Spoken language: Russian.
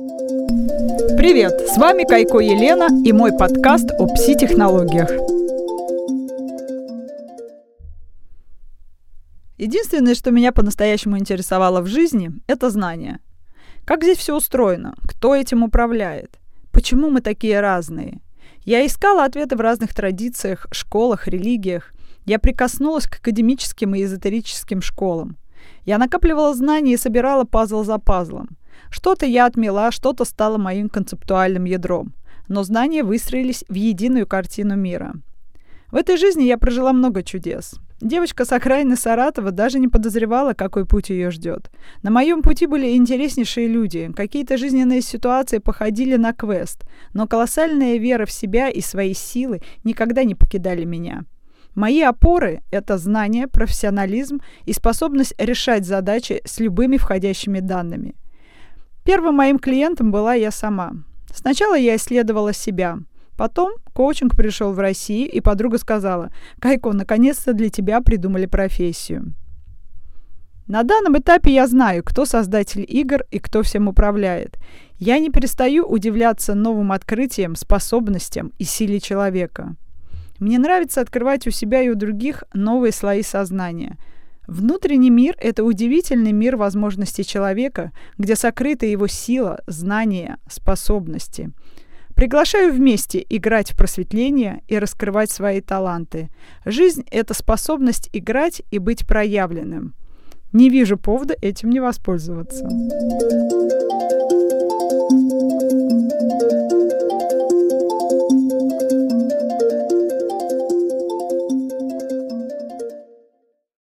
Привет! С вами Кайко Елена и мой подкаст о пси-технологиях. Единственное, что меня по-настоящему интересовало в жизни, это знания. Как здесь все устроено? Кто этим управляет? Почему мы такие разные? Я искала ответы в разных традициях, школах, религиях. Я прикоснулась к академическим и эзотерическим школам. Я накапливала знания и собирала пазл за пазлом. Что-то я отмела, что-то стало моим концептуальным ядром. Но знания выстроились в единую картину мира. В этой жизни я прожила много чудес. Девочка с окраины Саратова даже не подозревала, какой путь ее ждет. На моем пути были интереснейшие люди. Какие-то жизненные ситуации походили на квест, но колоссальная вера в себя и свои силы никогда не покидали меня. Мои опоры – это знание, профессионализм и способность решать задачи с любыми входящими данными. Первым моим клиентом была я сама. Сначала я исследовала себя. Потом коучинг пришел в Россию, и подруга сказала, «Кайко, наконец-то для тебя придумали профессию». На данном этапе я знаю, кто создатель игр и кто всем управляет. Я не перестаю удивляться новым открытиям, способностям и силе человека. Мне нравится открывать у себя и у других новые слои сознания – Внутренний мир – это удивительный мир возможностей человека, где сокрыта его сила, знания, способности. Приглашаю вместе играть в просветление и раскрывать свои таланты. Жизнь – это способность играть и быть проявленным. Не вижу повода этим не воспользоваться.